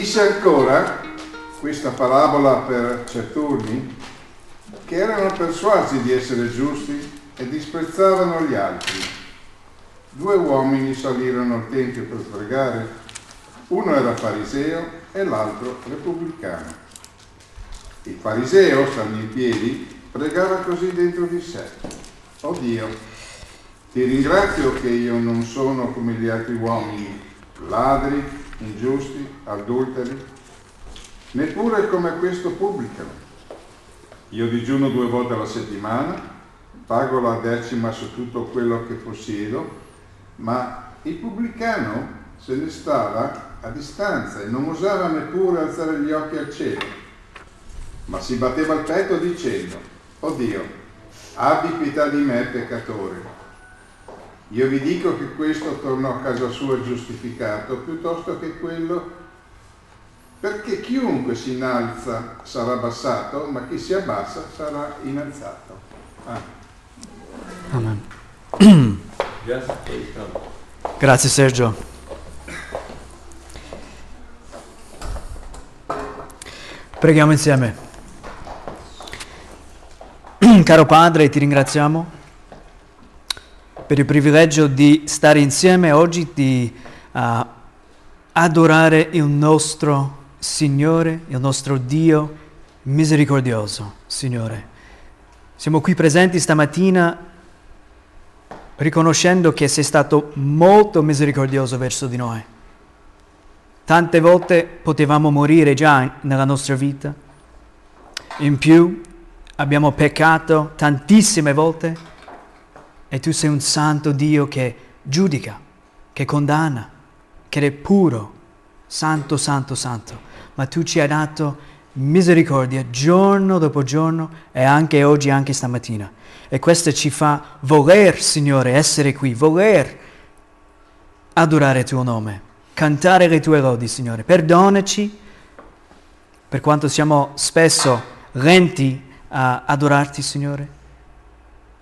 Disse ancora questa parabola per certuni che erano persuasi di essere giusti e disprezzavano gli altri. Due uomini salirono al tempio per pregare, uno era fariseo e l'altro repubblicano. Il fariseo, stando in piedi, pregava così dentro di sé. Oh Dio, ti ringrazio che io non sono come gli altri uomini, ladri, ingiusti, adulteri, neppure come questo pubblicano. Io digiuno due volte alla settimana, pago la decima su tutto quello che possiedo, ma il pubblicano se ne stava a distanza e non osava neppure alzare gli occhi al cielo, ma si batteva il petto dicendo, oh Dio, abbi pietà di me peccatore. Io vi dico che questo tornò a casa sua giustificato piuttosto che quello perché chiunque si innalza sarà abbassato, ma chi si abbassa sarà innalzato. Ah. Amen. Grazie Sergio. Preghiamo insieme. Caro Padre, ti ringraziamo per il privilegio di stare insieme oggi, di uh, adorare il nostro Signore, il nostro Dio misericordioso, Signore. Siamo qui presenti stamattina riconoscendo che sei stato molto misericordioso verso di noi. Tante volte potevamo morire già nella nostra vita, in più abbiamo peccato tantissime volte e tu sei un santo Dio che giudica, che condanna, che è puro, santo, santo, santo, ma tu ci hai dato misericordia giorno dopo giorno e anche oggi, anche stamattina. E questo ci fa voler, Signore, essere qui, voler adorare il tuo nome, cantare le tue lodi, Signore. Perdonaci per quanto siamo spesso lenti a adorarti, Signore.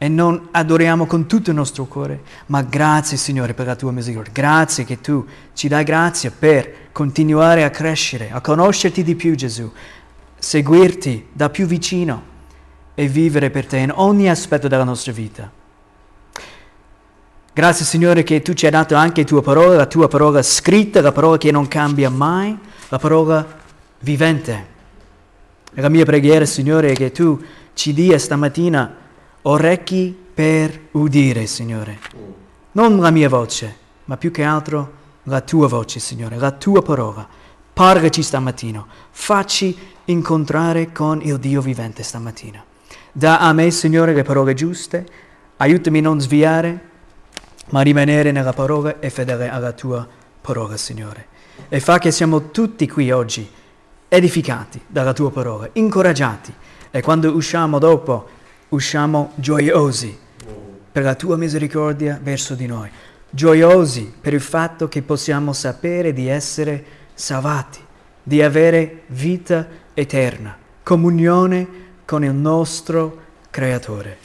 E non adoriamo con tutto il nostro cuore, ma grazie Signore per la tua misericordia. Grazie che tu ci dai grazia per continuare a crescere, a conoscerti di più Gesù, seguirti da più vicino e vivere per te in ogni aspetto della nostra vita. Grazie Signore che tu ci hai dato anche tua parola, la tua parola scritta, la parola che non cambia mai, la parola vivente. E la mia preghiera Signore è che tu ci dia stamattina orecchi per udire Signore. Non la mia voce, ma più che altro la tua voce Signore, la tua parola. Parlaci stamattina, facci incontrare con il Dio vivente stamattina. Da a me, Signore, le parole giuste, aiutami a non sviare, ma a rimanere nella parola e fedele alla tua parola, Signore. E fa che siamo tutti qui oggi edificati dalla tua parola, incoraggiati. E quando usciamo dopo, usciamo gioiosi per la tua misericordia verso di noi, gioiosi per il fatto che possiamo sapere di essere salvati, di avere vita eterna, comunione con il nostro Creatore.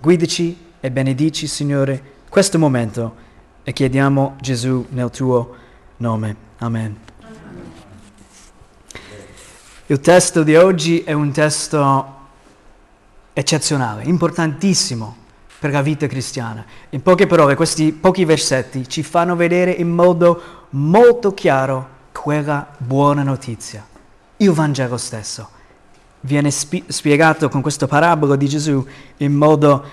Guidaci e benedici, Signore, questo momento e chiediamo Gesù nel tuo nome. Amen. Il testo di oggi è un testo eccezionale, importantissimo per la vita cristiana. In poche parole, questi pochi versetti ci fanno vedere in modo molto chiaro quella buona notizia, il Vangelo stesso viene spi- spiegato con questa parabola di Gesù in modo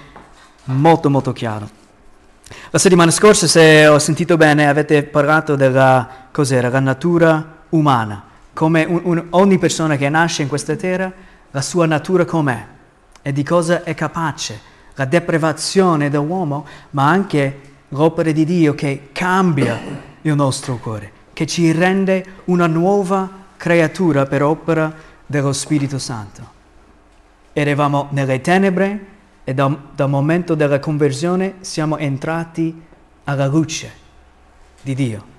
molto molto chiaro. La settimana scorsa, se ho sentito bene, avete parlato della cos'era, la natura umana, come un, un, ogni persona che nasce in questa terra, la sua natura com'è e di cosa è capace, la deprivazione dell'uomo, ma anche l'opera di Dio che cambia il nostro cuore, che ci rende una nuova creatura per opera dello Spirito Santo. Eravamo nelle tenebre e dal, dal momento della conversione siamo entrati alla luce di Dio.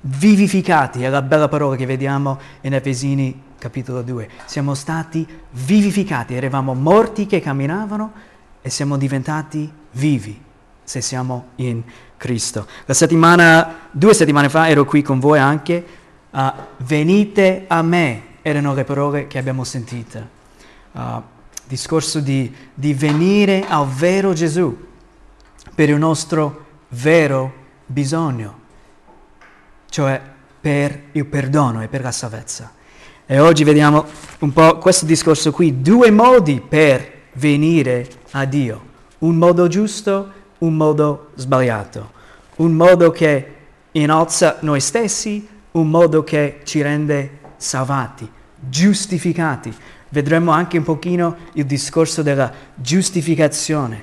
Vivificati è la bella parola che vediamo in Efesini capitolo 2. Siamo stati vivificati, eravamo morti che camminavano e siamo diventati vivi se siamo in Cristo. La settimana, due settimane fa ero qui con voi anche Uh, venite a me erano le parole che abbiamo sentito. Uh, discorso di, di venire al vero Gesù per il nostro vero bisogno, cioè per il perdono e per la salvezza. E oggi vediamo un po' questo discorso qui, due modi per venire a Dio, un modo giusto, un modo sbagliato, un modo che innalza noi stessi, un modo che ci rende salvati, giustificati. Vedremo anche un pochino il discorso della giustificazione,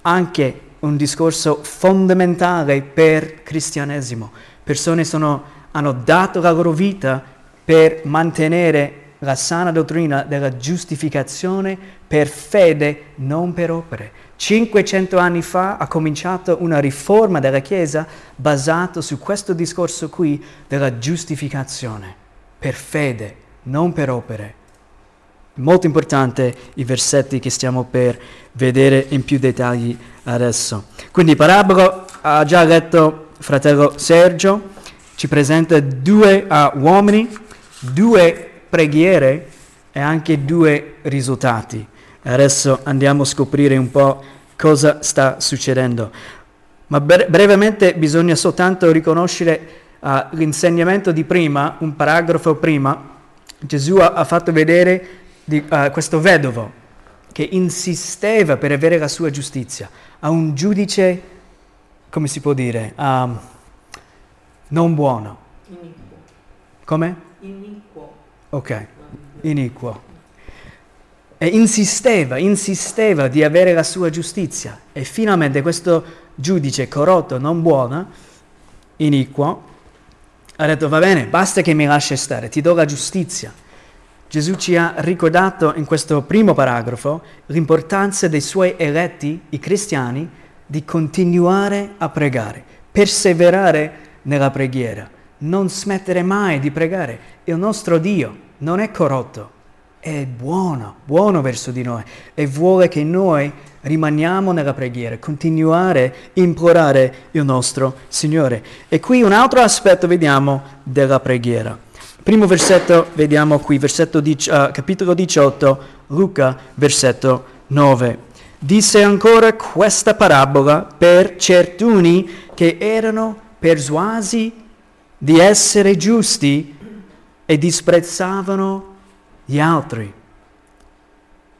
anche un discorso fondamentale per cristianesimo. Persone sono, hanno dato la loro vita per mantenere la sana dottrina della giustificazione per fede, non per opere. 500 anni fa ha cominciato una riforma della Chiesa basata su questo discorso qui della giustificazione, per fede, non per opere. Molto importante i versetti che stiamo per vedere in più dettagli adesso. Quindi parabola ha già letto fratello Sergio, ci presenta due uh, uomini, due preghiere e anche due risultati. Adesso andiamo a scoprire un po' cosa sta succedendo. Ma bre- brevemente bisogna soltanto riconoscere uh, l'insegnamento di prima, un paragrafo prima. Gesù ha, fatto vedere di, uh, questo vedovo che insisteva per avere la sua giustizia a un giudice, come si può dire, um, non buono. Come? Iniquo. Ok, iniquo. E insisteva, insisteva di avere la sua giustizia. E finalmente questo giudice corrotto, non buono, iniquo, ha detto va bene, basta che mi lasci stare, ti do la giustizia. Gesù ci ha ricordato in questo primo paragrafo l'importanza dei suoi eletti, i cristiani, di continuare a pregare, perseverare nella preghiera, non smettere mai di pregare. Il nostro Dio non è corrotto, è buono, buono verso di noi e vuole che noi rimaniamo nella preghiera, continuare a implorare il nostro Signore. E qui un altro aspetto vediamo della preghiera. Primo versetto, vediamo qui, versetto uh, capitolo 18, Luca, versetto 9. Disse ancora questa parabola per certuni che erano persuasi di essere giusti e disprezzavano gli altri.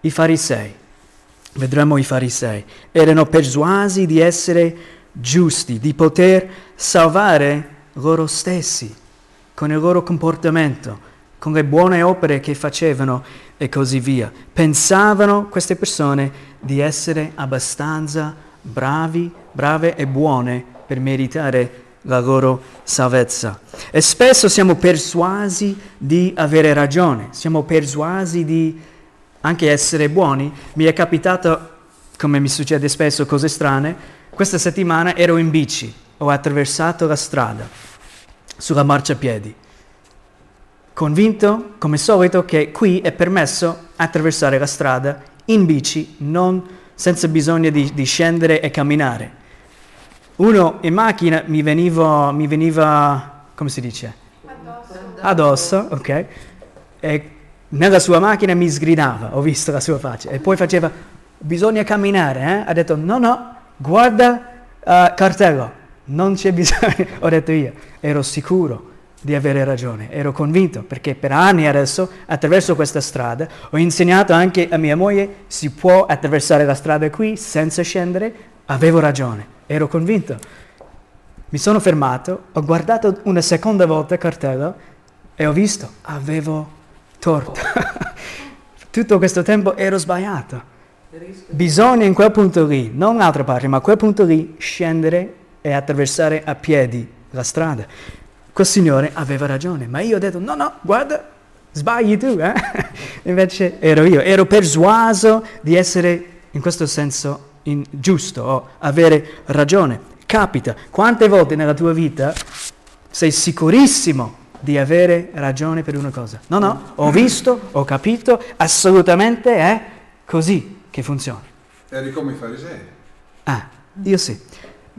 I farisei, vedremo i farisei, erano persuasi di essere giusti, di poter salvare loro stessi con il loro comportamento, con le buone opere che facevano e così via. Pensavano queste persone di essere abbastanza bravi, brave e buone per meritare la loro salvezza. E spesso siamo persuasi di avere ragione, siamo persuasi di anche essere buoni. Mi è capitato, come mi succede spesso, cose strane. Questa settimana ero in bici, ho attraversato la strada sulla marciapiedi. Convinto, come solito, che qui è permesso attraversare la strada in bici, non senza bisogno di, di scendere e camminare. Uno in macchina mi veniva, mi veniva come si dice? Addosso. Addosso, ok. E nella sua macchina mi sgridava, ho visto la sua faccia. E poi faceva, bisogna camminare, eh? Ha detto, no, no, guarda uh, cartello non c'è bisogno, ho detto io, ero sicuro di avere ragione, ero convinto perché per anni adesso attraverso questa strada ho insegnato anche a mia moglie si può attraversare la strada qui senza scendere, avevo ragione, ero convinto. Mi sono fermato, ho guardato una seconda volta il cartello e ho visto, avevo torto. Tutto questo tempo ero sbagliato. Bisogna in quel punto lì, non un'altra parte, ma a quel punto lì scendere e attraversare a piedi la strada. Quel signore aveva ragione, ma io ho detto no, no, guarda, sbagli tu, eh? Invece ero io, ero persuaso di essere in questo senso in, giusto o avere ragione. Capita, quante volte nella tua vita sei sicurissimo di avere ragione per una cosa? No, no, ho visto, ho capito, assolutamente è così che funziona. Eri come i farisei. Ah, io sì.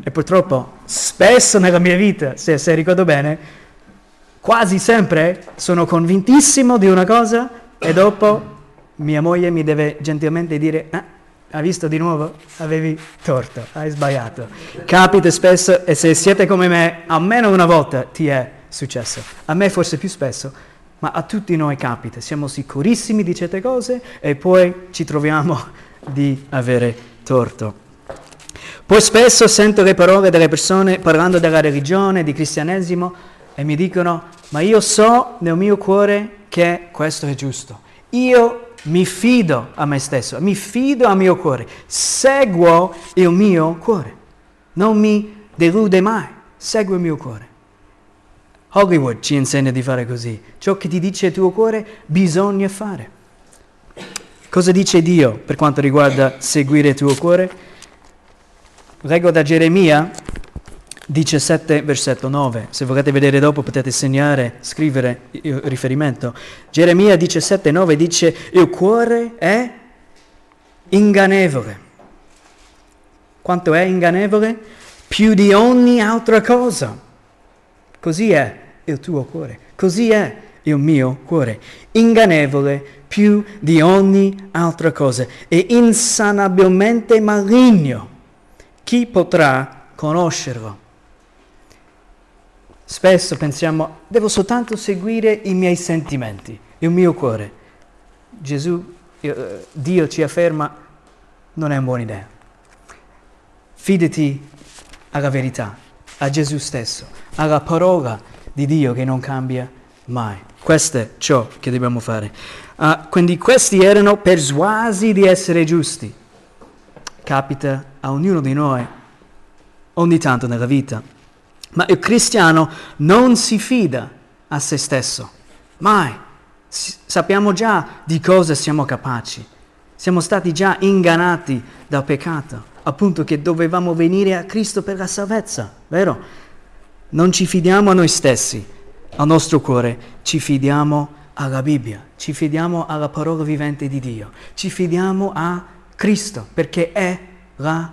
E purtroppo spesso nella mia vita, se, se ricordo bene, quasi sempre sono convintissimo di una cosa e dopo mia moglie mi deve gentilmente dire, ah, hai visto di nuovo? Avevi torto, hai sbagliato. Capita spesso e se siete come me, almeno una volta ti è successo. A me forse più spesso, ma a tutti noi capita. Siamo sicurissimi di certe cose e poi ci troviamo di avere torto. Poi spesso sento le parole delle persone parlando della religione, di cristianesimo e mi dicono, ma io so nel mio cuore che questo è giusto. Io mi fido a me stesso, mi fido al mio cuore, seguo il mio cuore, non mi delude mai, seguo il mio cuore. Hollywood ci insegna di fare così, ciò che ti dice il tuo cuore bisogna fare. Cosa dice Dio per quanto riguarda seguire il tuo cuore? Leggo da Geremia 17, versetto 9. Se volete vedere dopo potete segnare, scrivere il riferimento. Geremia 17, 9 dice, il cuore è ingannevole. Quanto è ingannevole? Più di ogni altra cosa. Così è il tuo cuore, così è il mio cuore. Ingannevole più di ogni altra cosa e insanabilmente maligno. Chi potrà conoscerlo? Spesso pensiamo, devo soltanto seguire i miei sentimenti, il mio cuore. Gesù, eh, Dio ci afferma, non è una buona idea. Fidati alla verità, a Gesù stesso, alla parola di Dio che non cambia mai. Questo è ciò che dobbiamo fare. Uh, quindi questi erano persuasi di essere giusti. Capita a ognuno di noi ogni tanto nella vita. Ma il cristiano non si fida a se stesso, mai. Sappiamo già di cosa siamo capaci. Siamo stati già ingannati dal peccato, appunto che dovevamo venire a Cristo per la salvezza, vero? Non ci fidiamo a noi stessi, al nostro cuore, ci fidiamo alla Bibbia, ci fidiamo alla parola vivente di Dio, ci fidiamo a Cristo perché è la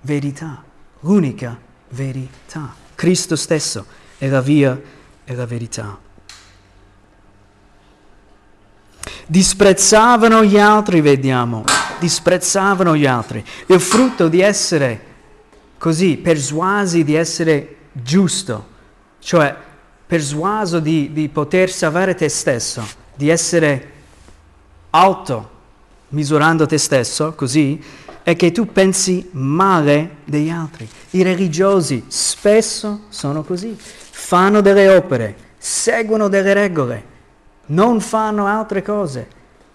verità, l'unica verità. Cristo stesso è la via e la verità. Disprezzavano gli altri, vediamo, disprezzavano gli altri. Il frutto di essere così, persuasi di essere giusto, cioè persuaso di, di poter salvare te stesso, di essere alto, misurando te stesso, così, è che tu pensi male degli altri. I religiosi spesso sono così, fanno delle opere, seguono delle regole, non fanno altre cose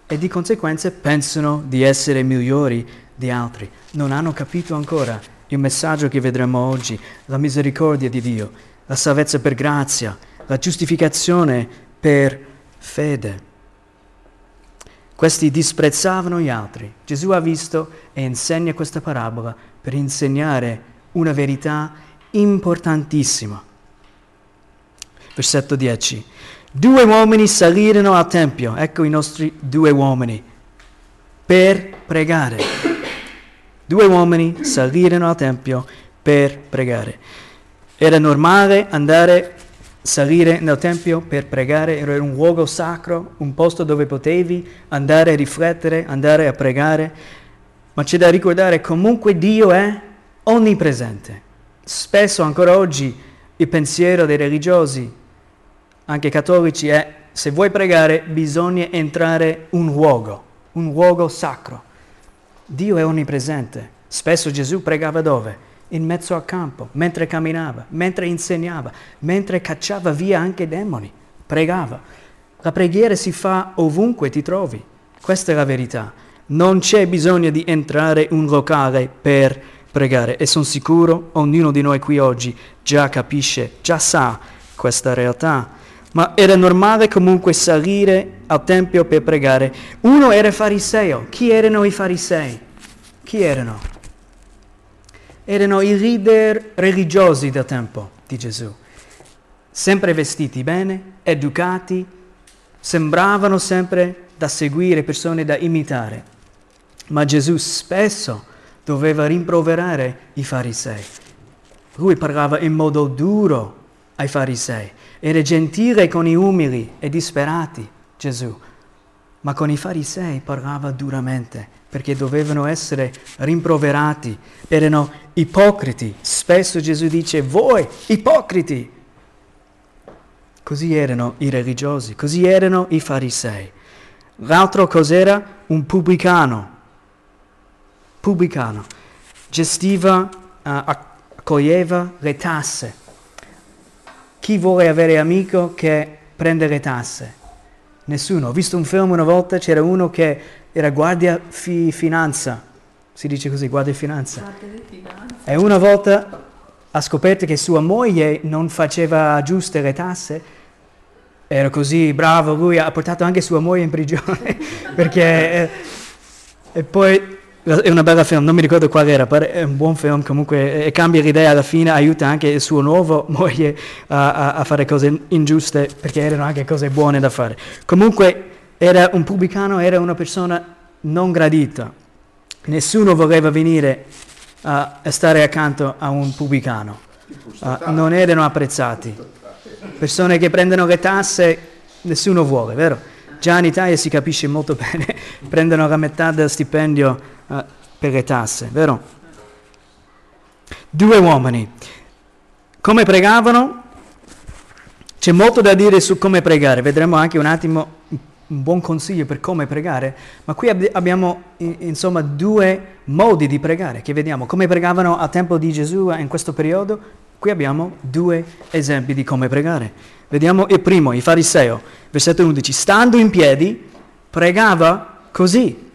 e di conseguenza pensano di essere migliori di altri. Non hanno capito ancora il messaggio che vedremo oggi, la misericordia di Dio, la salvezza per grazia, la giustificazione per fede. Questi disprezzavano gli altri. Gesù ha visto e insegna questa parabola per insegnare una verità importantissima. Versetto 10. Due uomini salirono al Tempio, ecco i nostri due uomini, per pregare. Due uomini salirono al Tempio per pregare. Era normale andare salire nel Tempio per pregare, era un luogo sacro, un posto dove potevi andare a riflettere, andare a pregare, ma c'è da ricordare comunque Dio è onnipresente. Spesso ancora oggi il pensiero dei religiosi, anche cattolici, è se vuoi pregare bisogna entrare un luogo, un luogo sacro. Dio è onnipresente. Spesso Gesù pregava dove? In mezzo al campo, mentre camminava, mentre insegnava, mentre cacciava via anche demoni, pregava. La preghiera si fa ovunque ti trovi. Questa è la verità. Non c'è bisogno di entrare in un locale per pregare e sono sicuro ognuno di noi qui oggi già capisce, già sa questa realtà. Ma era normale comunque salire al Tempio per pregare. Uno era fariseo. Chi erano i farisei? Chi erano? Erano i leader religiosi del tempo di Gesù, sempre vestiti bene, educati, sembravano sempre da seguire, persone da imitare. Ma Gesù spesso doveva rimproverare i farisei. Lui parlava in modo duro ai farisei. Era gentile con i umili e disperati, Gesù, ma con i farisei parlava duramente perché dovevano essere rimproverati, erano ipocriti. Spesso Gesù dice, voi ipocriti. Così erano i religiosi, così erano i farisei. L'altro cos'era? Un pubblicano. Pubblicano. Gestiva, uh, accoglieva le tasse. Chi vuole avere amico che prende le tasse? Nessuno. Ho visto un film una volta, c'era uno che era guardia fi finanza. Si dice così, guardia finanza. E una volta ha scoperto che sua moglie non faceva giuste le tasse. Era così bravo, lui ha portato anche sua moglie in prigione. perché... Eh, e poi è una bella film, non mi ricordo qual era, però è un buon film comunque e cambia l'idea alla fine, aiuta anche il suo nuovo moglie a, a, a, fare cose ingiuste perché erano anche cose buone da fare. Comunque era un pubblicano, era una persona non gradita. Nessuno voleva venire a stare accanto a un pubblicano. Uh, non erano apprezzati. Persone che prendono le tasse, nessuno vuole, vero? Già in Italia si capisce molto bene, prendono la metà del stipendio uh, per le tasse, vero? Due uomini. Come pregavano? C'è molto da dire su come pregare, vedremo anche un attimo un buon consiglio per come pregare, ma qui ab- abbiamo insomma due modi di pregare che vediamo. Come pregavano al tempo di Gesù in questo periodo, qui abbiamo due esempi di come pregare. Vediamo il primo, il fariseo, versetto 11, stando in piedi, pregava così,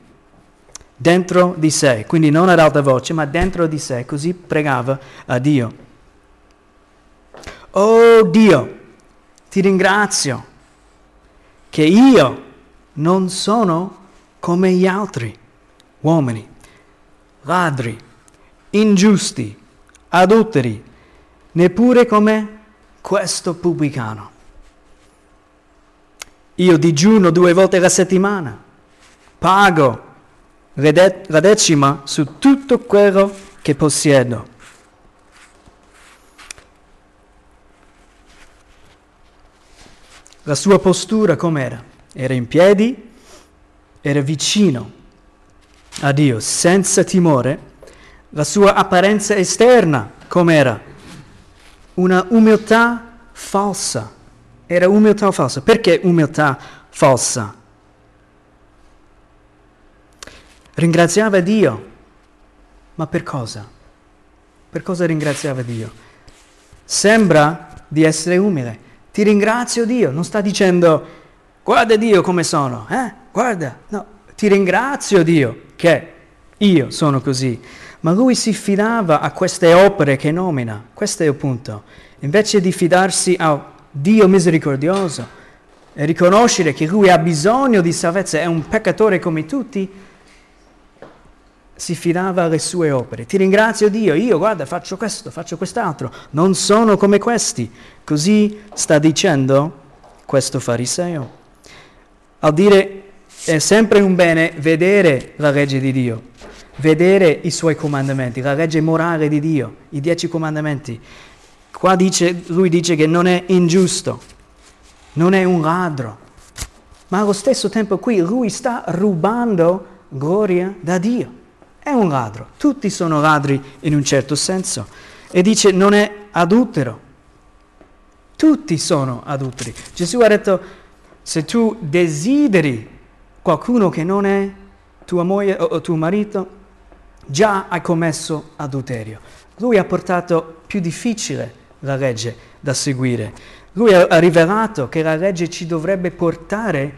dentro di sé, quindi non ad alta voce, ma dentro di sé, così pregava a Dio. Oh Dio, ti ringrazio che io non sono come gli altri uomini, ladri, ingiusti, adulteri, neppure come questo pubblicano. Io digiuno due volte alla settimana, pago la decima su tutto quello che possiedo. La sua postura com'era? Era in piedi, era vicino a Dio senza timore, la sua apparenza esterna com'era? Una umiltà falsa. Era umiltà falsa. Perché umiltà falsa? Ringraziava Dio. Ma per cosa? Per cosa ringraziava Dio? Sembra di essere umile. Ti ringrazio Dio. Non sta dicendo guarda Dio come sono, eh? Guarda, no, ti ringrazio Dio che io sono così. Ma lui si fidava a queste opere che nomina, questo è il punto. Invece di fidarsi a Dio misericordioso e riconoscere che lui ha bisogno di salvezza, è un peccatore come tutti, si fidava alle sue opere. Ti ringrazio Dio, io guarda faccio questo, faccio quest'altro, non sono come questi. Così sta dicendo questo fariseo al dire è sempre un bene vedere la legge di Dio, vedere i suoi comandamenti, la legge morale di Dio, i dieci comandamenti. Qua dice, lui dice che non è ingiusto, non è un ladro, ma allo stesso tempo qui lui sta rubando gloria da Dio. È un ladro, tutti sono ladri in un certo senso. E dice non è adultero, tutti sono adulteri. Gesù ha detto se tu desideri qualcuno che non è tua moglie o tuo marito, già hai commesso adulterio. Lui ha portato più difficile la legge da seguire. Lui ha rivelato che la legge ci dovrebbe portare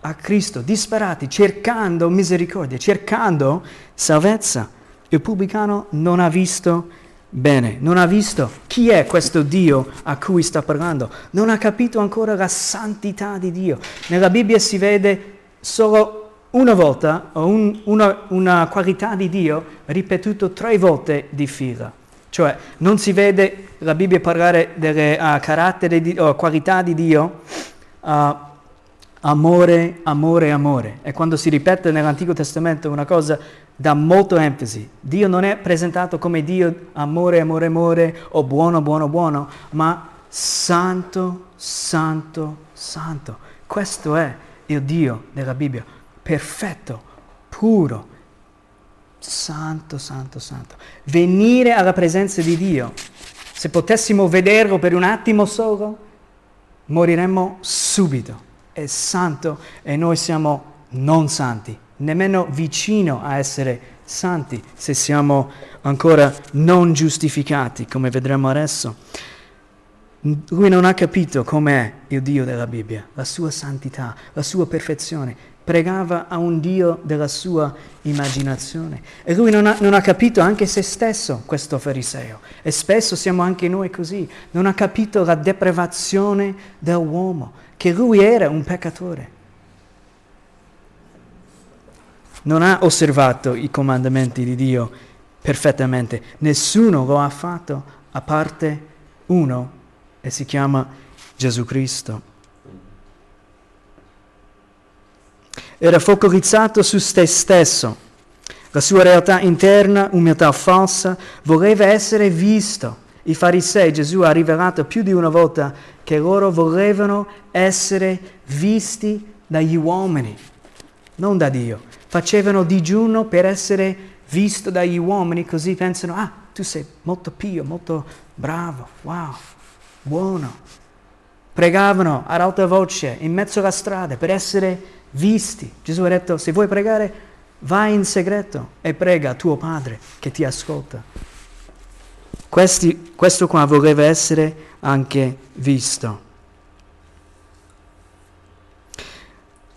a Cristo, disperati, cercando misericordia, cercando salvezza. Il pubblicano non ha visto bene, non ha visto chi è questo Dio a cui sta parlando, non ha capito ancora la santità di Dio. Nella Bibbia si vede solo una volta un, una, una, qualità di Dio ripetuto tre volte di fila. Cioè non si vede la Bibbia parlare delle uh, di, o qualità di Dio, uh, amore, amore, amore. E quando si ripete nell'Antico Testamento una cosa dà molto enfasi. Dio non è presentato come Dio amore, amore, amore o buono, buono, buono, ma santo, santo, santo. Questo è il Dio della Bibbia, perfetto, puro, santo, santo, santo. Venire alla presenza di Dio, se potessimo vederlo per un attimo solo, moriremmo subito. È santo e noi siamo non santi, nemmeno vicino a essere santi se siamo ancora non giustificati, come vedremo adesso. Lui non ha capito com'è il Dio della Bibbia, la sua santità, la sua perfezione. Pregava a un Dio della sua immaginazione. E lui non ha, non ha capito anche se stesso, questo fariseo. E spesso siamo anche noi così. Non ha capito la deprivazione dell'uomo, che lui era un peccatore non ha osservato i comandamenti di Dio perfettamente. Nessuno lo ha fatto a parte uno e si chiama Gesù Cristo. Era focalizzato su se stesso. La sua realtà interna, umiltà falsa, voleva essere visto. I farisei, Gesù ha rivelato più di una volta che loro volevano essere visti dagli uomini, non da Dio facevano digiuno per essere visto dagli uomini, così pensano, ah, tu sei molto pio, molto bravo, wow, buono. Pregavano ad alta voce in mezzo alla strada per essere visti. Gesù ha detto, se vuoi pregare, vai in segreto e prega a tuo Padre che ti ascolta. Questi, questo qua voleva essere anche visto.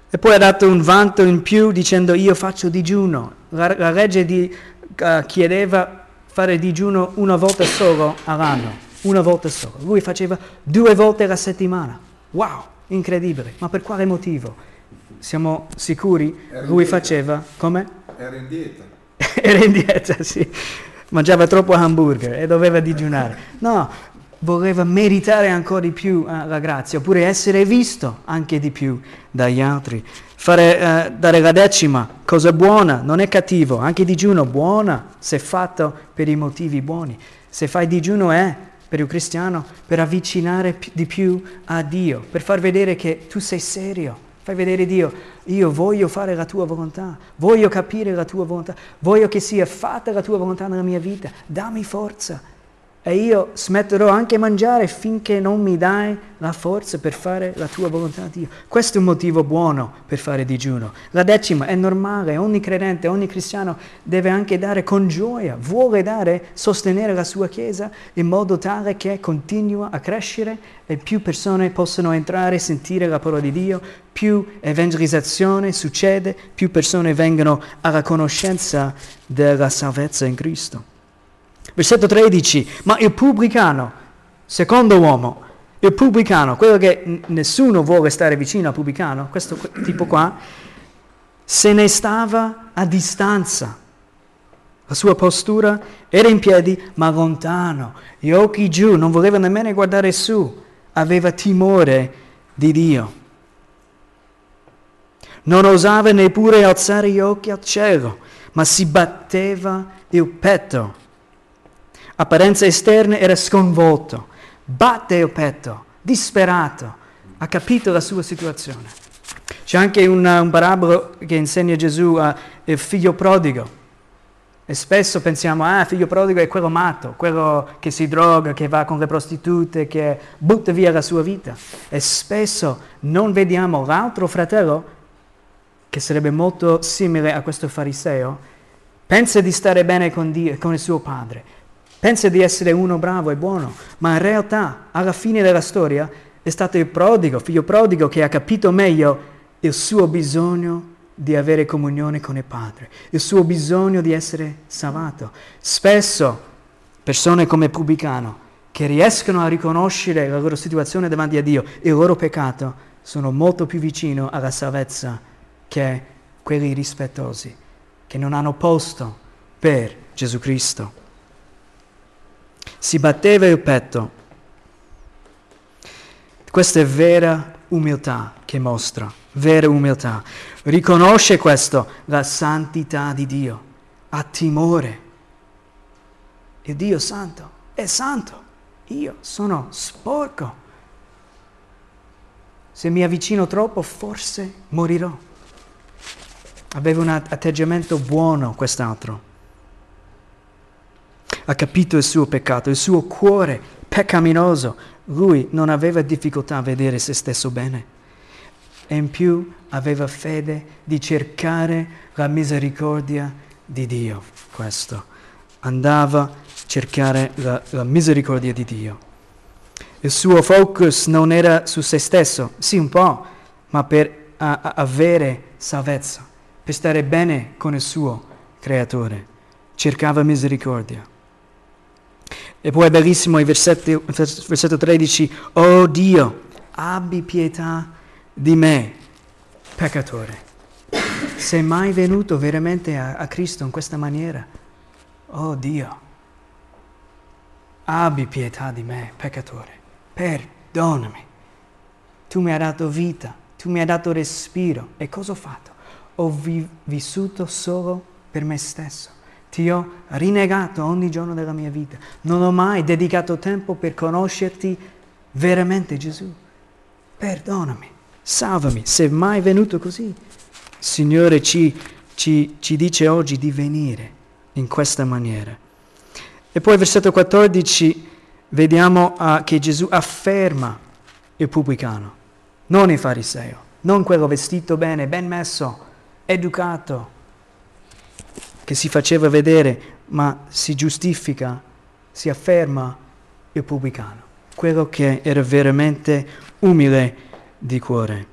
E poi ha dato un vanto in più dicendo io faccio digiuno. La, la legge di, uh, chiedeva fare digiuno una volta solo all'anno, una volta solo. Lui faceva due volte alla settimana. Wow, incredibile. Ma per quale motivo? Siamo sicuri? Era Lui faceva come? Era in dieta. Era in dieta, sì. Mangiava troppo hamburger e doveva digiunare. No, voleva meritare ancora di più eh, la grazia, oppure essere visto anche di più dagli altri. Fare, eh, dare la decima, cosa buona, non è cattivo, anche digiuno buona se fatto per i motivi buoni. Se fai digiuno è per il cristiano per avvicinare di più a Dio, per far vedere che tu sei serio. Fai vedere Dio, io voglio fare la tua volontà, voglio capire la tua volontà, voglio che sia fatta la tua volontà nella mia vita, dammi forza, e io smetterò anche mangiare finché non mi dai la forza per fare la tua volontà, Dio. Questo è un motivo buono per fare digiuno. La decima è normale, ogni credente, ogni cristiano deve anche dare con gioia, vuole dare, sostenere la sua Chiesa in modo tale che continua a crescere e più persone possono entrare e sentire la parola di Dio, più evangelizzazione succede, più persone vengono alla conoscenza della salvezza in Cristo. Versetto 13, ma il pubblicano, secondo uomo, il pubblicano, quello che nessuno vuole stare vicino al pubblicano, questo que- tipo qua, se ne stava a distanza. La sua postura era in piedi, ma lontano, gli occhi giù, non voleva nemmeno guardare su, aveva timore di Dio. Non osava neppure alzare gli occhi al cielo, ma si batteva il petto apparenze esterne era sconvolto, batte il petto, disperato, ha capito la sua situazione. C'è anche una, un parabolo che insegna Gesù al figlio prodigo. E spesso pensiamo, ah, figlio prodigo è quello matto, quello che si droga, che va con le prostitute, che butta via la sua vita. E spesso non vediamo l'altro fratello, che sarebbe molto simile a questo fariseo, pensa di stare bene con Dio, con il suo padre, pensa di essere uno bravo e buono, ma in realtà alla fine della storia è stato il prodigo, figlio prodigo, che ha capito meglio il suo bisogno di avere comunione con il Padre, il suo bisogno di essere salvato. Spesso persone come Pubblicano, che riescono a riconoscere la loro situazione davanti a Dio, il loro peccato, sono molto più vicino alla salvezza che quelli rispettosi, che non hanno posto per Gesù Cristo si batteva il petto. Questa è vera umiltà che mostra, vera umiltà. Riconosce questo, la santità di Dio, ha timore. Il Dio santo è santo, io sono sporco. Se mi avvicino troppo, forse morirò. Aveva un atteggiamento buono quest'altro. Ha capito il suo peccato, il suo cuore peccaminoso. Lui non aveva difficoltà a vedere se stesso bene. E in più aveva fede di cercare la misericordia di Dio. Questo. Andava a cercare la, la misericordia di Dio. Il suo focus non era su se stesso, sì un po', ma per a, a avere salvezza, per stare bene con il suo creatore. Cercava misericordia. E poi è bellissimo il versetto, versetto 13, oh Dio, abbi pietà di me, peccatore. Sei mai venuto veramente a, a Cristo in questa maniera? Oh Dio, abbi pietà di me, peccatore, perdonami. Tu mi hai dato vita, tu mi hai dato respiro e cosa ho fatto? Ho vi- vissuto solo per me stesso. Ti ho rinnegato ogni giorno della mia vita. Non ho mai dedicato tempo per conoscerti veramente, Gesù. Perdonami, salvami. Sei mai venuto così? Signore ci, ci, ci dice oggi di venire in questa maniera. E poi versetto 14 vediamo uh, che Gesù afferma il pubblicano, non il fariseo, non quello vestito bene, ben messo, educato, che si faceva vedere, ma si giustifica, si afferma il pubblicano, quello che era veramente umile di cuore.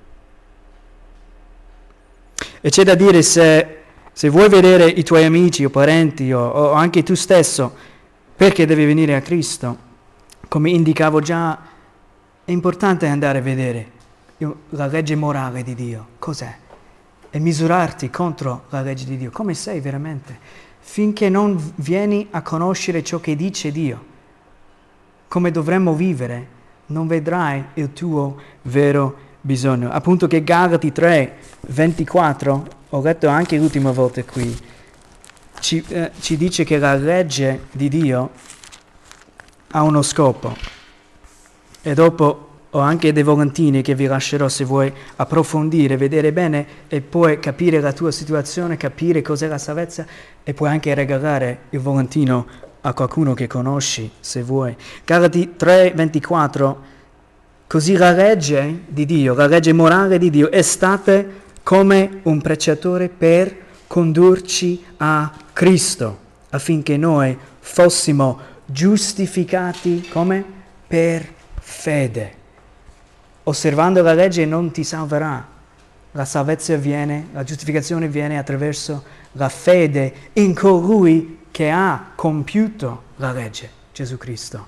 E c'è da dire se, se vuoi vedere i tuoi amici o parenti o, o anche tu stesso, perché devi venire a Cristo? Come indicavo già, è importante andare a vedere la legge morale di Dio. Cos'è? E misurarti contro la legge di Dio. Come sei veramente? Finché non vieni a conoscere ciò che dice Dio, come dovremmo vivere, non vedrai il tuo vero bisogno. Appunto che Galati 3, 24, ho letto anche l'ultima volta qui, ci, eh, ci dice che la legge di Dio ha uno scopo. E dopo ho anche dei volantini che vi lascerò se vuoi approfondire, vedere bene e poi capire la tua situazione, capire cos'è la salvezza e puoi anche regalare il volantino a qualcuno che conosci se vuoi. Galati 3:24 Così la legge di Dio, la legge morale di Dio è stata come un preciatore per condurci a Cristo affinché noi fossimo giustificati come? Per fede. Osservando la legge non ti salverà. La salvezza viene, la giustificazione viene attraverso la fede in colui che ha compiuto la legge, Gesù Cristo.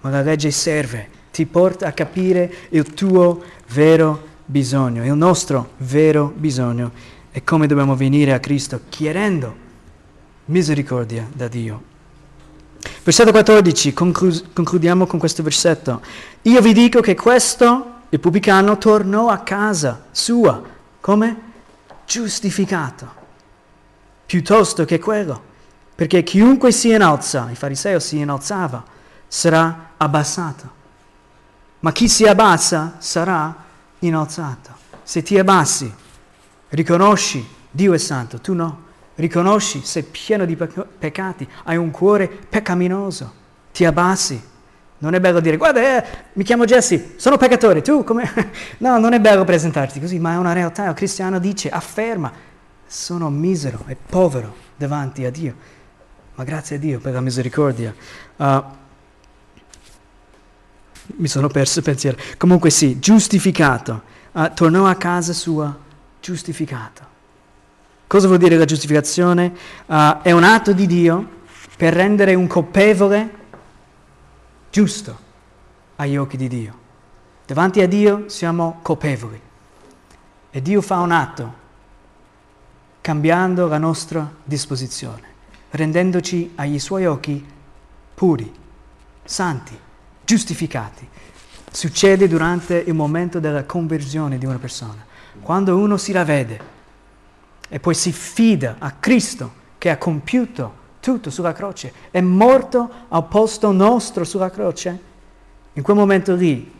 Ma la legge serve, ti porta a capire il tuo vero bisogno, il nostro vero bisogno e come dobbiamo venire a Cristo chiedendo misericordia da Dio. Versetto 14, conclu- concludiamo con questo versetto. Io vi dico che questo, il pubblicano, tornò a casa sua come giustificato, piuttosto che quello, perché chiunque si innalza, il fariseo si innalzava, sarà abbassato, ma chi si abbassa sarà innalzato. Se ti abbassi, Riconosci, Dio è santo, tu no. Riconosci, sei pieno di pec- peccati, hai un cuore peccaminoso, ti abbassi. Non è bello dire, guarda, eh, mi chiamo Jesse, sono peccatore, tu come... no, non è bello presentarti così, ma è una realtà. Il cristiano dice, afferma, sono misero e povero davanti a Dio. Ma grazie a Dio per la misericordia. Uh, mi sono perso il pensiero. Comunque sì, giustificato. Uh, tornò a casa sua giustificato. Cosa vuol dire la giustificazione? Uh, è un atto di Dio per rendere un colpevole giusto agli occhi di Dio. Davanti a Dio siamo colpevoli e Dio fa un atto cambiando la nostra disposizione, rendendoci agli suoi occhi puri, santi, giustificati. Succede durante il momento della conversione di una persona. Quando uno si ravvede e poi si fida a Cristo che ha compiuto tutto sulla croce, è morto al posto nostro sulla croce, In quel momento lì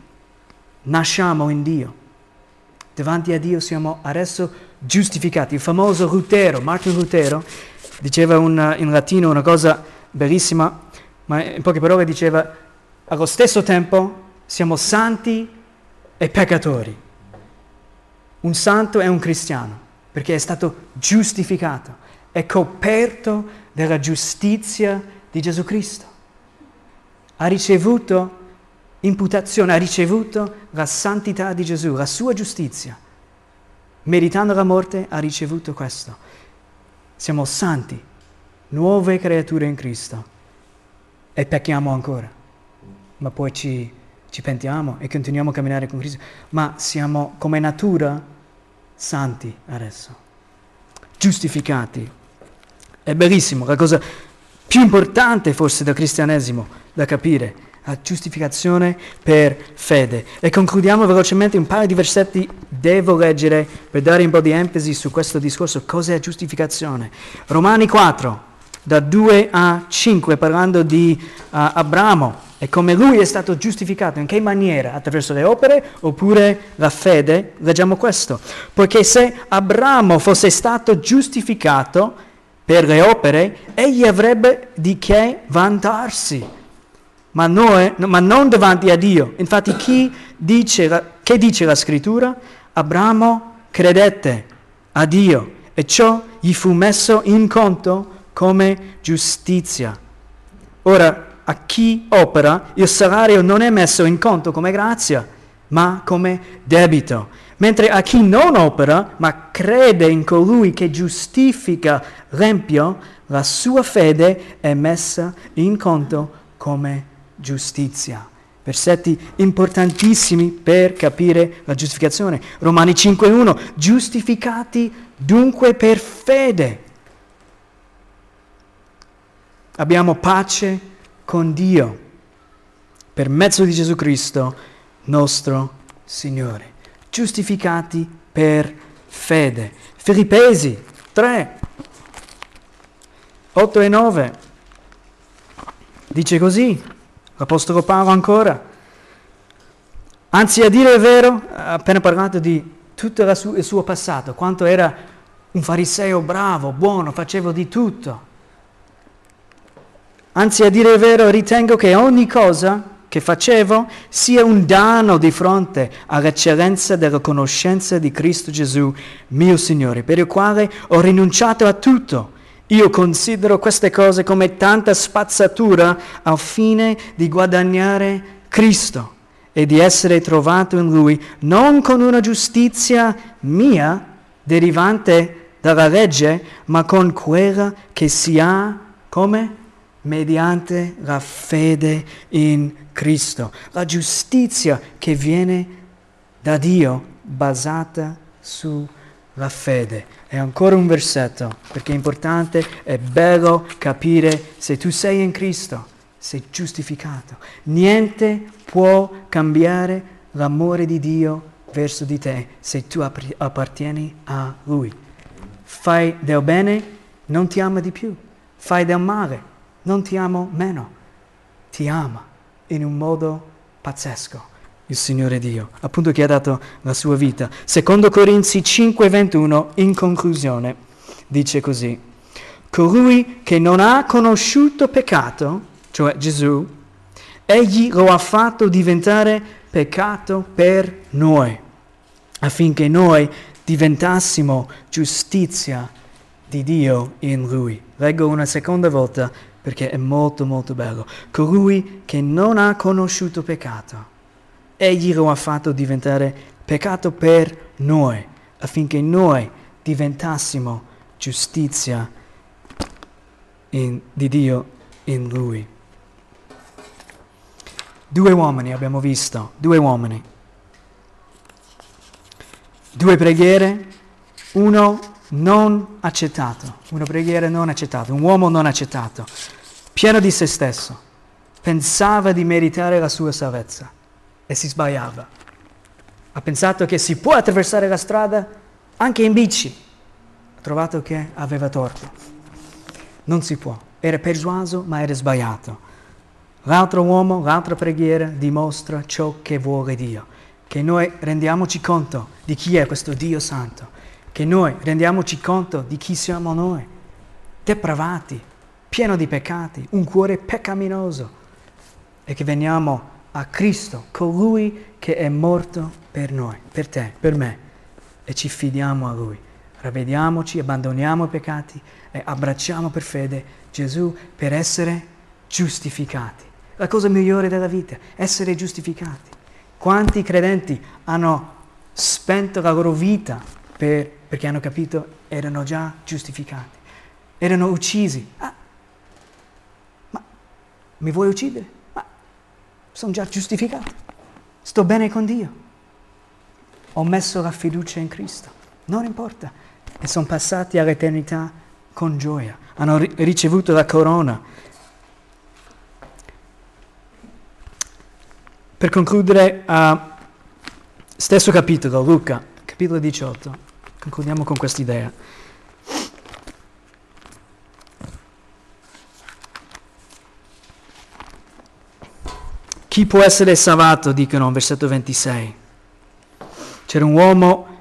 nasciamo in Dio. Davanti a Dio siamo adesso giustificati. Il famoso Lutero, Martin Lutero, diceva una, in latino una cosa bellissima, ma in poche parole diceva allo stesso tempo siamo santi e peccatori. Un santo è un cristiano perché è stato giustificato, è coperto della giustizia di Gesù Cristo. Ha ricevuto imputazione, ha ricevuto la santità di Gesù, la sua giustizia. Meritando la morte ha ricevuto questo. Siamo santi, nuove creature in Cristo e pecchiamo ancora, ma poi ci, ci pentiamo e continuiamo a camminare con Cristo, ma siamo come natura santi adesso, giustificati. È bellissimo, la cosa più importante forse del cristianesimo da capire, la giustificazione per fede. E concludiamo velocemente un paio di versetti, devo leggere per dare un po' di enfasi su questo discorso, cos'è giustificazione. Romani 4, da 2 a 5, parlando di uh, Abramo e come lui è stato giustificato, in che maniera? Attraverso le opere oppure la fede? Leggiamo questo. Poiché se Abramo fosse stato giustificato per le opere, egli avrebbe di che vantarsi, ma, noi, ma non davanti a Dio. Infatti chi dice che dice la scrittura? Abramo credette a Dio e ciò gli fu messo in conto come giustizia. Ora, a chi opera il salario non è messo in conto come grazia, ma come debito. Mentre a chi non opera, ma crede in colui che giustifica l'empio, la sua fede è messa in conto come giustizia. Versetti importantissimi per capire la giustificazione. Romani 5.1, giustificati dunque per fede. Abbiamo pace con Dio per mezzo di Gesù Cristo, nostro Signore. Giustificati per fede. Filippesi 3, 8 e 9. Dice così, l'Apostolo Paolo ancora. Anzi, a dire il vero, ha appena parlato di tutto il suo passato, quanto era un fariseo bravo, buono, facevo di tutto. Anzi, a dire il vero, ritengo che ogni cosa che facevo sia un danno di fronte all'eccellenza della conoscenza di Cristo Gesù, mio Signore, per il quale ho rinunciato a tutto. Io considero queste cose come tanta spazzatura al fine di guadagnare Cristo e di essere trovato in Lui non con una giustizia mia derivante dalla legge, ma con quella che si ha come mediante la fede in Cristo, la giustizia che viene da Dio basata sulla fede. E ancora un versetto, perché è importante, è bello capire se tu sei in Cristo, sei giustificato. Niente può cambiare l'amore di Dio verso di te se tu appartieni a Lui. Fai del bene, non ti ama di più. Fai del male, non ti amo meno, ti ama in un modo pazzesco. Il Signore Dio, appunto che ha dato la sua vita. Secondo Corinzi 5:21, in conclusione, dice così, colui che non ha conosciuto peccato, cioè Gesù, egli lo ha fatto diventare peccato per noi, affinché noi diventassimo giustizia di Dio in lui. Leggo una seconda volta perché è molto molto bello. Colui che non ha conosciuto peccato, egli lo ha fatto diventare peccato per noi, affinché noi diventassimo giustizia in, di Dio in lui. Due uomini abbiamo visto, due uomini. Due preghiere, uno non accettato, una preghiera non accettata, un uomo non accettato, pieno di se stesso, pensava di meritare la sua salvezza e si sbagliava. Ha pensato che si può attraversare la strada anche in bici. Ha trovato che aveva torto. Non si può. Era persuaso, ma era sbagliato. L'altro uomo, l'altra preghiera dimostra ciò che vuole Dio, che noi rendiamoci conto di chi è questo Dio Santo, che noi rendiamoci conto di chi siamo noi, depravati, pieno di peccati, un cuore peccaminoso, e che veniamo a Cristo, colui che è morto per noi, per te, per me, e ci fidiamo a Lui. Ravvediamoci, abbandoniamo i peccati e abbracciamo per fede Gesù per essere giustificati. La cosa migliore della vita, essere giustificati. Quanti credenti hanno spento la loro vita per, perché hanno capito erano già giustificati, erano uccisi. Ah, ma mi vuoi uccidere? Ma sono già giustificato, sto bene con Dio, ho messo la fiducia in Cristo, non importa, e sono passati all'eternità con gioia, hanno ricevuto la corona. Per concludere, uh, stesso capitolo, Luca, capitolo 18, concludiamo con questa idea. Chi può essere salvato, dicono in versetto 26. C'era un uomo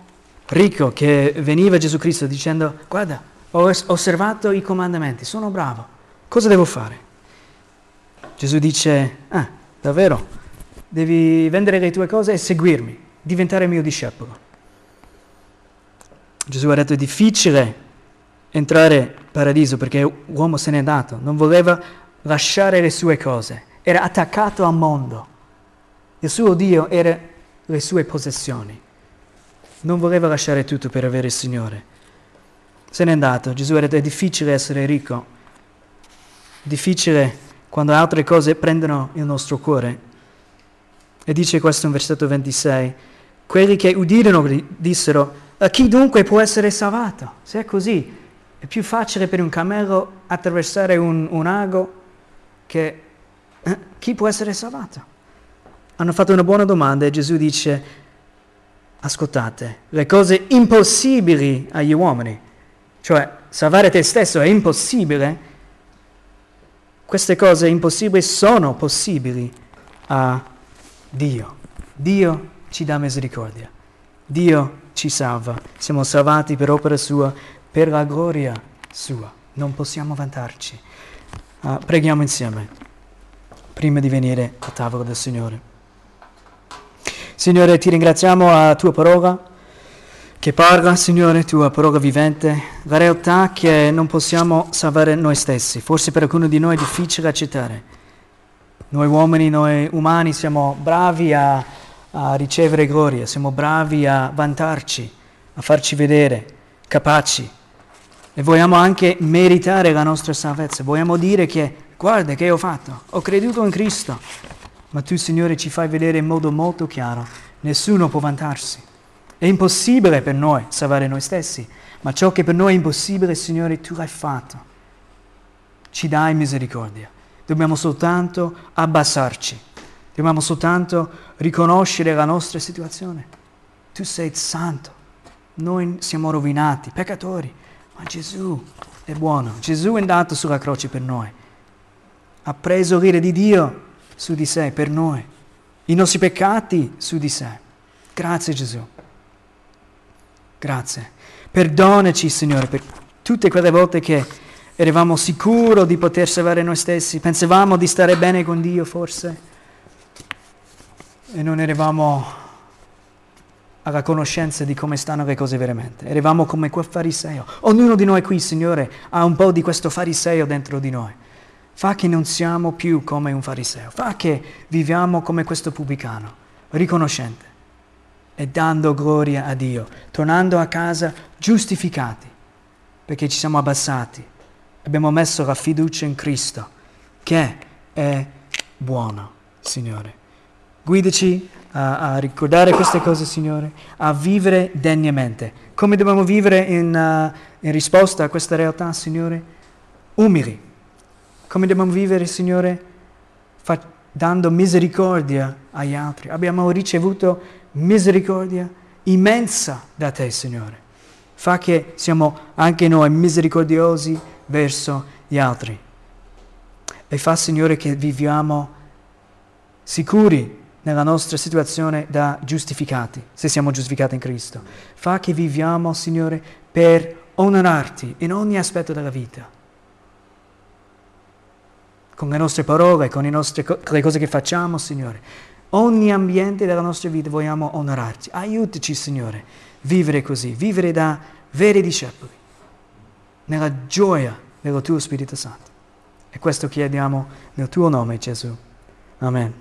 ricco che veniva a Gesù Cristo dicendo, guarda, ho osservato i comandamenti, sono bravo, cosa devo fare? Gesù dice, ah, davvero, devi vendere le tue cose e seguirmi, diventare mio discepolo. Gesù ha detto è difficile entrare in paradiso perché l'uomo se n'è andato, non voleva lasciare le sue cose, era attaccato al mondo. Il suo Dio era le sue possessioni. Non voleva lasciare tutto per avere il Signore. Se n'è andato. Gesù ha detto è difficile essere ricco, difficile quando altre cose prendono il nostro cuore. E dice questo in versetto 26. Quelli che udirono dissero, a chi dunque può essere salvato? Se è così, è più facile per un cammello attraversare un, un ago che eh, chi può essere salvato? Hanno fatto una buona domanda e Gesù dice, ascoltate, le cose impossibili agli uomini, cioè salvare te stesso è impossibile, queste cose impossibili sono possibili a Dio. Dio ci dà misericordia. Dio ci salva. Siamo salvati per opera sua, per la gloria sua. Non possiamo vantarci. Uh, preghiamo insieme prima di venire a tavola del Signore. Signore, ti ringraziamo a tua parola che parla, Signore, tua parola vivente, la realtà che non possiamo salvare noi stessi. Forse per alcuni di noi è difficile accettare. Noi uomini, noi umani siamo bravi a, a ricevere gloria, siamo bravi a vantarci, a farci vedere, capaci. E vogliamo anche meritare la nostra salvezza. Vogliamo dire che, guarda che ho fatto, ho creduto in Cristo. Ma tu, Signore, ci fai vedere in modo molto chiaro, nessuno può vantarsi. È impossibile per noi salvare noi stessi, ma ciò che per noi è impossibile, Signore, tu l'hai fatto. Ci dai misericordia. Dobbiamo soltanto abbassarci. Dobbiamo soltanto riconoscere la nostra situazione. Tu sei santo. Noi siamo rovinati, peccatori, ma Gesù è buono. Gesù è andato sulla croce per noi. Ha preso l'ira di Dio su di sé per noi. I nostri peccati su di sé. Grazie Gesù. Grazie. Perdonaci, Signore, per tutte quelle volte che eravamo sicuri di poter salvare noi stessi, pensavamo di stare bene con Dio forse e non eravamo alla conoscenza di come stanno le cose veramente. Eravamo come quel fariseo. Ognuno di noi qui, Signore, ha un po' di questo fariseo dentro di noi. Fa che non siamo più come un fariseo. Fa che viviamo come questo pubblicano, riconoscente e dando gloria a Dio, tornando a casa giustificati, perché ci siamo abbassati, abbiamo messo la fiducia in Cristo, che è buono, Signore. Guidaci a, a ricordare queste cose, Signore, a vivere degnamente. Come dobbiamo vivere in, uh, in risposta a questa realtà, Signore? Umili. Come dobbiamo vivere, Signore? Fa- dando misericordia agli altri. Abbiamo ricevuto misericordia immensa da te, Signore. Fa che siamo anche noi misericordiosi verso gli altri. e fa, Signore, che viviamo sicuri nella nostra situazione da giustificati, se siamo giustificati in Cristo. Fa che viviamo, Signore, per onorarti in ogni aspetto della vita. Con le nostre parole, con, nostre, con le cose che facciamo, Signore. Ogni ambiente della nostra vita vogliamo onorarti. Aiutaci, Signore, vivere così, vivere da veri discepoli, nella gioia del tuo Spirito Santo. E questo chiediamo nel tuo nome, Gesù. Amen.